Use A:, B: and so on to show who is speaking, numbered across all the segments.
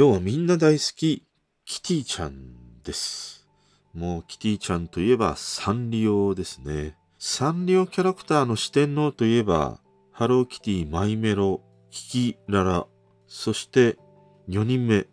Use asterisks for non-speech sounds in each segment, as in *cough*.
A: 今日はみんな大好きキティちゃんです。もうキティちゃんといえばサンリオですね。サンリオキャラクターの四天王といえば、ハローキティ、マイメロ、キキララ、そして4人目、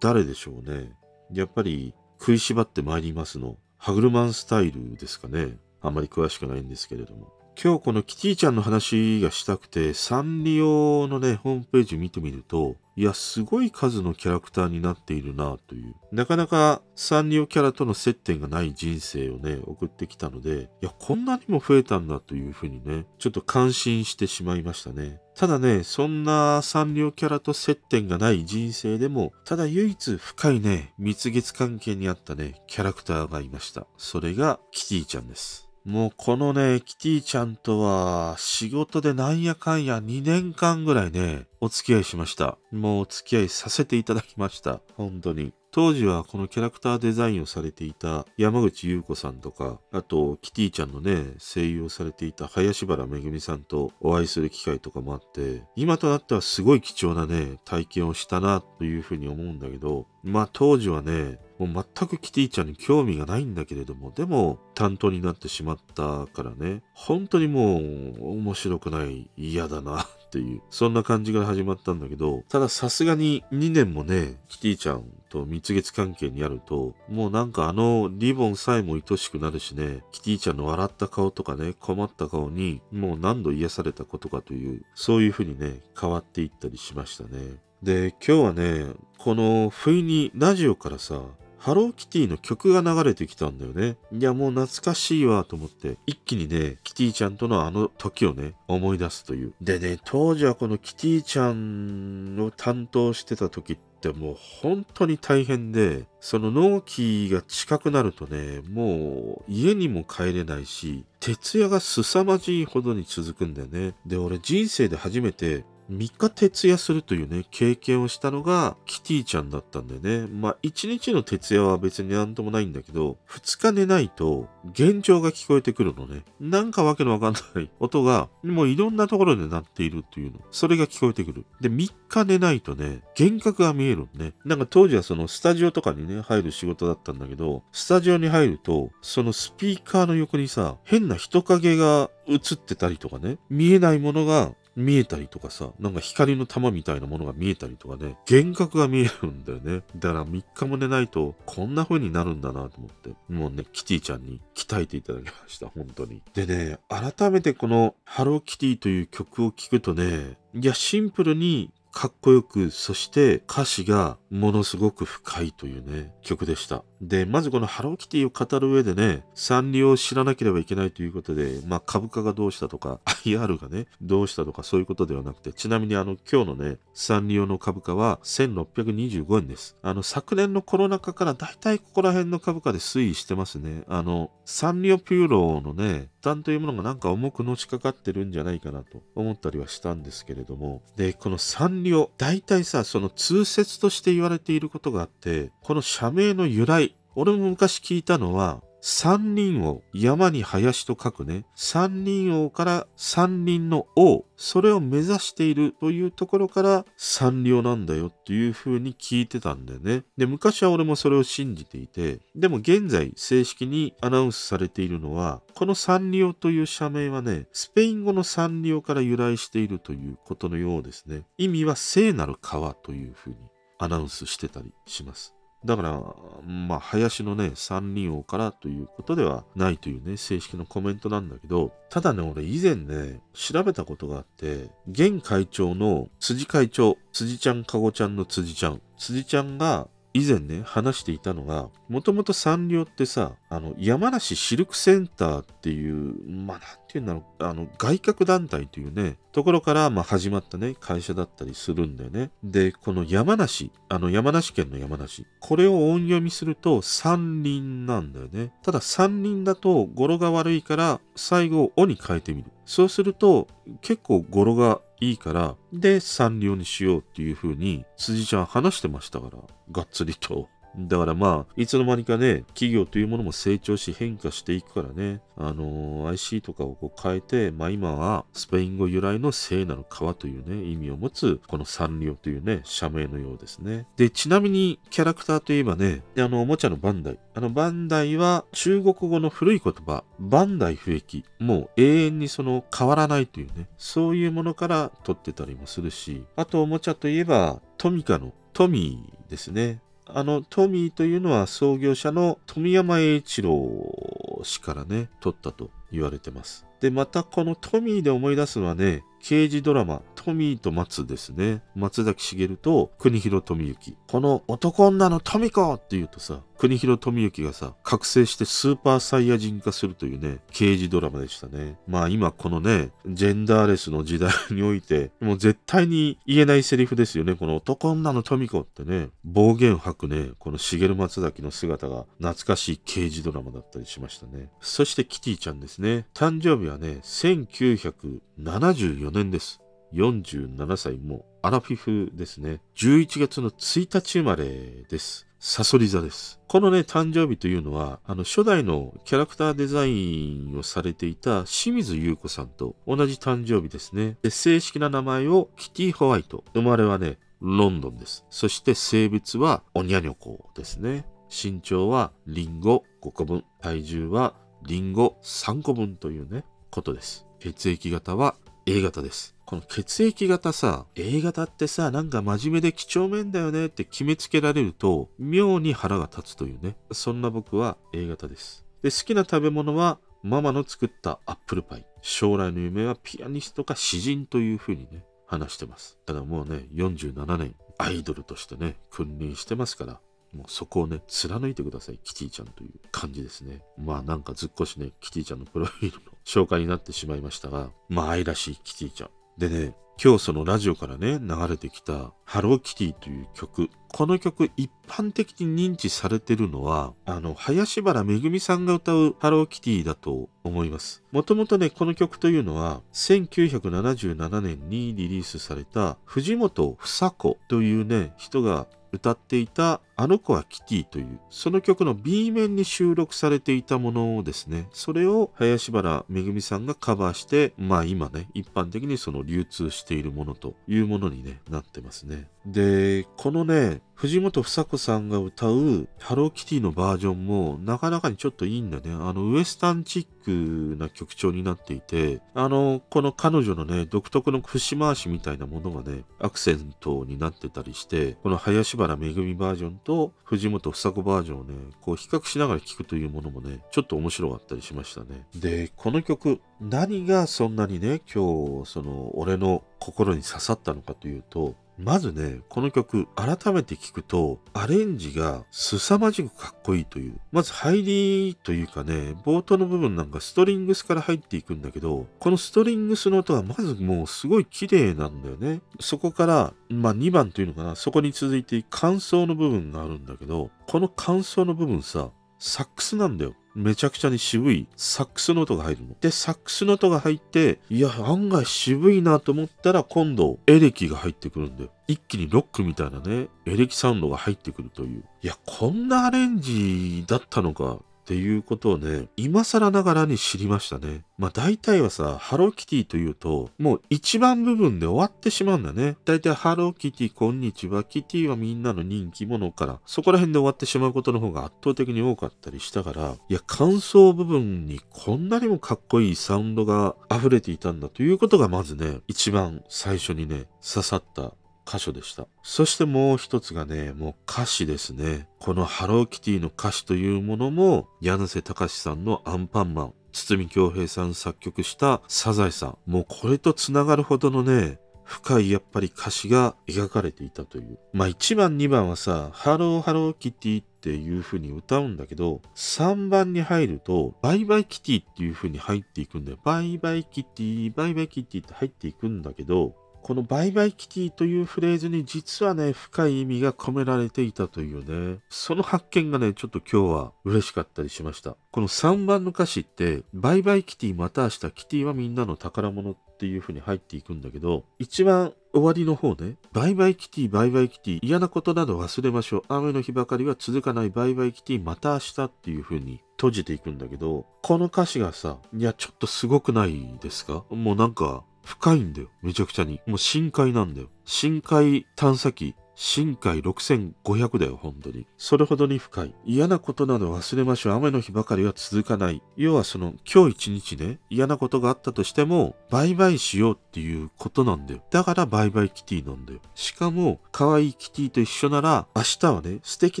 A: 誰でしょうね。やっぱり食いしばってまいりますの、ハグルマンスタイルですかね。あんまり詳しくないんですけれども。今日このキティちゃんの話がしたくて、サンリオのね、ホームページ見てみると、いや、すごい数のキャラクターになっているなという。なかなかサンリオキャラとの接点がない人生をね、送ってきたので、いや、こんなにも増えたんだというふうにね、ちょっと感心してしまいましたね。ただね、そんなサンリオキャラと接点がない人生でも、ただ唯一深いね、蜜月関係にあったね、キャラクターがいました。それがキティちゃんです。もうこのね、キティちゃんとは仕事でなんやかんや2年間ぐらいね、お付き合いしました。もうお付き合いさせていただきました。本当に。当時はこのキャラクターデザインをされていた山口優子さんとか、あとキティちゃんのね、声優をされていた林原めぐみさんとお会いする機会とかもあって、今となってはすごい貴重なね、体験をしたなというふうに思うんだけど、まあ当時はね、もう全くキティちゃんに興味がないんだけれども、でも担当になってしまったからね、本当にもう面白くない、嫌だなっていう、そんな感じが始まったんだけど、たださすがに2年もね、キティちゃんと蜜月関係にあると、もうなんかあのリボンさえも愛しくなるしね、キティちゃんの笑った顔とかね、困った顔にもう何度癒されたことかという、そういう風にね、変わっていったりしましたね。で、今日はね、この不意にラジオからさ、ハローキティの曲が流れてきたんだよね。いや、もう懐かしいわと思って、一気にね、キティちゃんとのあの時をね、思い出すという。でね、当時はこのキティちゃんを担当してた時ってもう本当に大変で、その納期が近くなるとね、もう家にも帰れないし、徹夜が凄まじいほどに続くんだよね。で、俺人生で初めて3日徹夜するというね、経験をしたのがキティちゃんだったんだよね。まあ、1日の徹夜は別になんともないんだけど、2日寝ないと、幻聴が聞こえてくるのね。なんかわけのわかんない音が、もういろんなところで鳴っているっていうの。それが聞こえてくる。で、3日寝ないとね、幻覚が見えるのね。なんか当時はそのスタジオとかにね、入る仕事だったんだけど、スタジオに入ると、そのスピーカーの横にさ、変な人影が映ってたりとかね、見えないものが見えたりとかさ、なんか光の玉みたいなものが見えたりとかね、幻覚が見えるんだよね。だから3日も寝ないと、こんな風になるんだなと思って、もうね、キティちゃんに鍛えていただきました、本当に。でね、改めてこのハローキティという曲を聴くとね、いや、シンプルにかっこよく、そして歌詞がものすごく深いというね、曲でした。で、まずこのハローキティを語る上でね、サンリオを知らなければいけないということで、まあ株価がどうしたとか、IR がね、どうしたとかそういうことではなくて、ちなみにあの今日のね、サンリオの株価は1625円です。あの昨年のコロナ禍からだいたいここら辺の株価で推移してますね。あの、サンリオピューロのね、負担というものがなんか重くのしかかってるんじゃないかなと思ったりはしたんですけれども、で、このサンリオ、大体さ、その通説として言われていることがあって、この社名の由来、俺も昔聞いたのは、三人王、山に林と書くね、三人王から三人の王、それを目指しているというところからサンリオなんだよっていう風に聞いてたんだよね。で、昔は俺もそれを信じていて、でも現在正式にアナウンスされているのは、このサンリオという社名はね、スペイン語のサンリオから由来しているということのようですね。意味は聖なる川という風にアナウンスしてたりします。だから、まあ、林のね、三人王からということではないというね、正式のコメントなんだけど、ただね、俺以前ね、調べたことがあって、現会長の辻会長、辻ちゃん、かごちゃんの辻ちゃん、辻ちゃんが以前ね、話していたのが、もともとサンリオってさ、あの、山梨シルクセンターっていう、まあ、なんていうんだろう、あの、外郭団体というね、ところから、まあ、始まったね、会社だったりするんだよね。で、この山梨、あの、山梨県の山梨、これを音読みすると、山林なんだよね。ただ、山林だと語呂が悪いから、最後を、おに変えてみる。そうすると、結構語呂がいいから、で、サンリオにしようっていうふうに、辻ちゃん話してましたから、がっつりと。だからまあ、いつの間にかね、企業というものも成長し変化していくからね、あのー、IC とかをこう変えて、まあ今はスペイン語由来の聖なる川というね、意味を持つ、このサンリオというね、社名のようですね。で、ちなみにキャラクターといえばね、あの、おもちゃのバンダイ。あの、バンダイは中国語の古い言葉、バンダイ不益。もう永遠にその変わらないというね、そういうものから取ってたりもするし、あとおもちゃといえば、トミカのトミーですね。あの、トミーというのは創業者の富山栄一郎氏からね、取ったと言われてます。で、またこのトミーで思い出すのはね、刑事ドラマ、トミーと松ですね。松崎しげると国広富之。この男女の富子って言うとさ、国広富之がさ、覚醒してスーパーサイヤ人化するというね、刑事ドラマでしたね。まあ今このね、ジェンダーレスの時代において、もう絶対に言えないセリフですよね。この男女の富子ってね、暴言吐くね、この茂松崎の姿が懐かしい刑事ドラマだったりしましたね。そしてキティちゃんですね。誕生日はね、1974年です。47歳もアラフィフですね。11月の1日生まれです。サソリ座です。このね、誕生日というのは、あの、初代のキャラクターデザインをされていた清水優子さんと同じ誕生日ですね。で、正式な名前をキティ・ホワイト。生まれはね、ロンドンです。そして性別はオニャニョコですね。身長はリンゴ5個分。体重はリンゴ3個分というね、ことです。血液型は A 型です。この血液型さ、A 型ってさ、なんか真面目で几帳面だよねって決めつけられると、妙に腹が立つというね。そんな僕は A 型です。で、好きな食べ物はママの作ったアップルパイ。将来の夢はピアニストか詩人というふうにね、話してます。ただもうね、47年アイドルとしてね、君臨してますから、もうそこをね、貫いてください、キティちゃんという感じですね。まあなんかずっこしね、キティちゃんのプロフィールの紹介になってしまいましたが、まあ愛らしいキティちゃん。でね、今日そのラジオからね、流れてきたハローキティという曲。この曲一般的に認知されてるのは、あの、林原めぐみさんが歌うハローキティだと思います。もともとね、この曲というのは、1977年にリリースされた藤本房子というね、人が歌っていたあの子はキティという、その曲の B 面に収録されていたものですね。それを林原めぐみさんがカバーして、まあ今ね、一般的にその流通しているものというものに、ね、なってますね。で、このね、藤本房子さんが歌うハローキティのバージョンもなかなかにちょっといいんだね。あのウエスタンチックな曲調になっていて、あの、この彼女のね、独特の節回しみたいなものがね、アクセントになってたりして、この林原めぐみバージョンと藤本房子バージョンをね、こう比較しながら聴くというものもね、ちょっと面白かったりしましたね。で、この曲、何がそんなにね、今日、その、俺の心に刺さったのかというと、まずね、この曲、改めて聞くと、アレンジが凄まじくかっこいいという。まず入りというかね、冒頭の部分なんかストリングスから入っていくんだけど、このストリングスの音はまずもうすごい綺麗なんだよね。そこから、まあ2番というのかな、そこに続いて感想の部分があるんだけど、この感想の部分さ、サックスなんだよ。めちゃくちゃに渋いサックスの音が入るの。で、サックスの音が入って、いや、案外渋いなと思ったら今度エレキが入ってくるんだよ。一気にロックみたいなね、エレキサウンドが入ってくるという。いや、こんなアレンジだったのかっていうことをね、今更ながらに知りましたね。まあ大体はさ、ハローキティというと、もう一番部分で終わってしまうんだね。大体ハローキティ、こんにちは、キティはみんなの人気者から、そこら辺で終わってしまうことの方が圧倒的に多かったりしたから、いや、感想部分にこんなにもかっこいいサウンドが溢れていたんだということがまずね、一番最初にね、刺さった箇所でした。そしてもう一つがね、もう歌詞ですね。このハローキティの歌詞というものも、柳瀬隆さんのアンパンマン、筒美京平さん作曲したサザエさん。もうこれと繋がるほどのね、深いやっぱり歌詞が描かれていたという。まあ1番2番はさ、ハローハローキティっていう風に歌うんだけど、3番に入ると、バイバイキティっていう風に入っていくんだよ。バイバイキティ、バイバイキティって入っていくんだけど、このバイバイキティというフレーズに実はね、深い意味が込められていたというね、その発見がね、ちょっと今日は嬉しかったりしました。この3番の歌詞って、バイバイキティまた明日キティはみんなの宝物っていう風に入っていくんだけど、一番終わりの方ね、バイバイキティ、バイバイキティ、嫌なことなど忘れましょう。雨の日ばかりは続かないバイバイキティ、また明日っていう風に閉じていくんだけど、この歌詞がさ、いや、ちょっとすごくないですか？もうなんか、深いんだよ。めちゃくちゃに。もう深海なんだよ。深海探査機。深海6500だよ、本当に。それほどに深い。嫌なことなど忘れましょう。雨の日ばかりは続かない。要はその、今日一日ね、嫌なことがあったとしても、バイバイしようっていうことなんだよ。だからバイバイキティなんだよ。しかも、可愛いキティと一緒なら、明日はね、素敵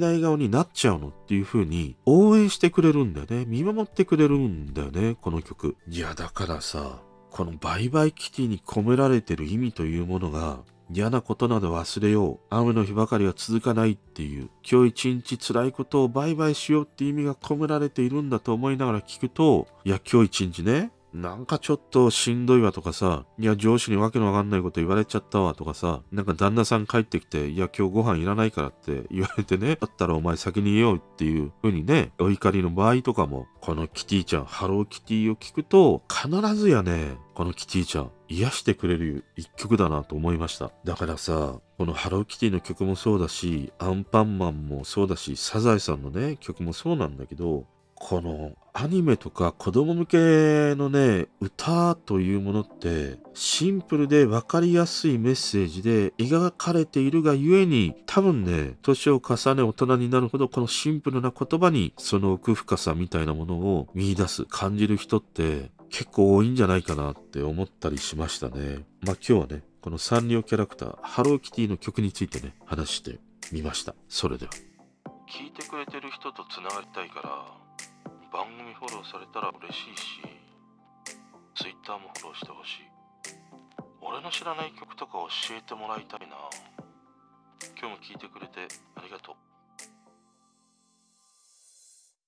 A: な笑顔になっちゃうのっていう風に、応援してくれるんだよね。見守ってくれるんだよね、この曲。いや、だからさ、このバイバイキティに込められてる意味というものが、嫌なことなど忘れよう。雨の日ばかりは続かないっていう、今日一日辛いことを売買しようって意味が込められているんだと思いながら聞くと、いや、今日一日ね、なんかちょっとしんどいわとかさ、いや、上司にわけのわかんないこと言われちゃったわとかさ、なんか旦那さん帰ってきて、いや、今日ご飯いらないからって *laughs* 言われてね、だったらお前先に言おうっていう風にね、お怒りの場合とかも、このキティちゃん、ハローキティを聞くと、必ずやね、このキティちゃん、癒してくれる一曲だなと思いました。だからさ、このハローキティの曲もそうだし、アンパンマンもそうだし、サザエさんのね、曲もそうなんだけど、このアニメとか子供向けのね、歌というものって、シンプルで分かりやすいメッセージで描かれているがゆえに、多分ね、年を重ね大人になるほどこのシンプルな言葉にその奥深さみたいなものを見出す、感じる人って結構多いんじゃないかなって思ったりしましたね。まあ今日はね、このサンリオキャラクター、ハローキティの曲についてね、話してみました。それでは。聞いてくれてる人とつながりたいから、番組フォローされたら嬉しいし、Twitter もフォローしてほしい。俺の知らない曲とか教えてもらいたいな。今日も聴いてくれてありがとう。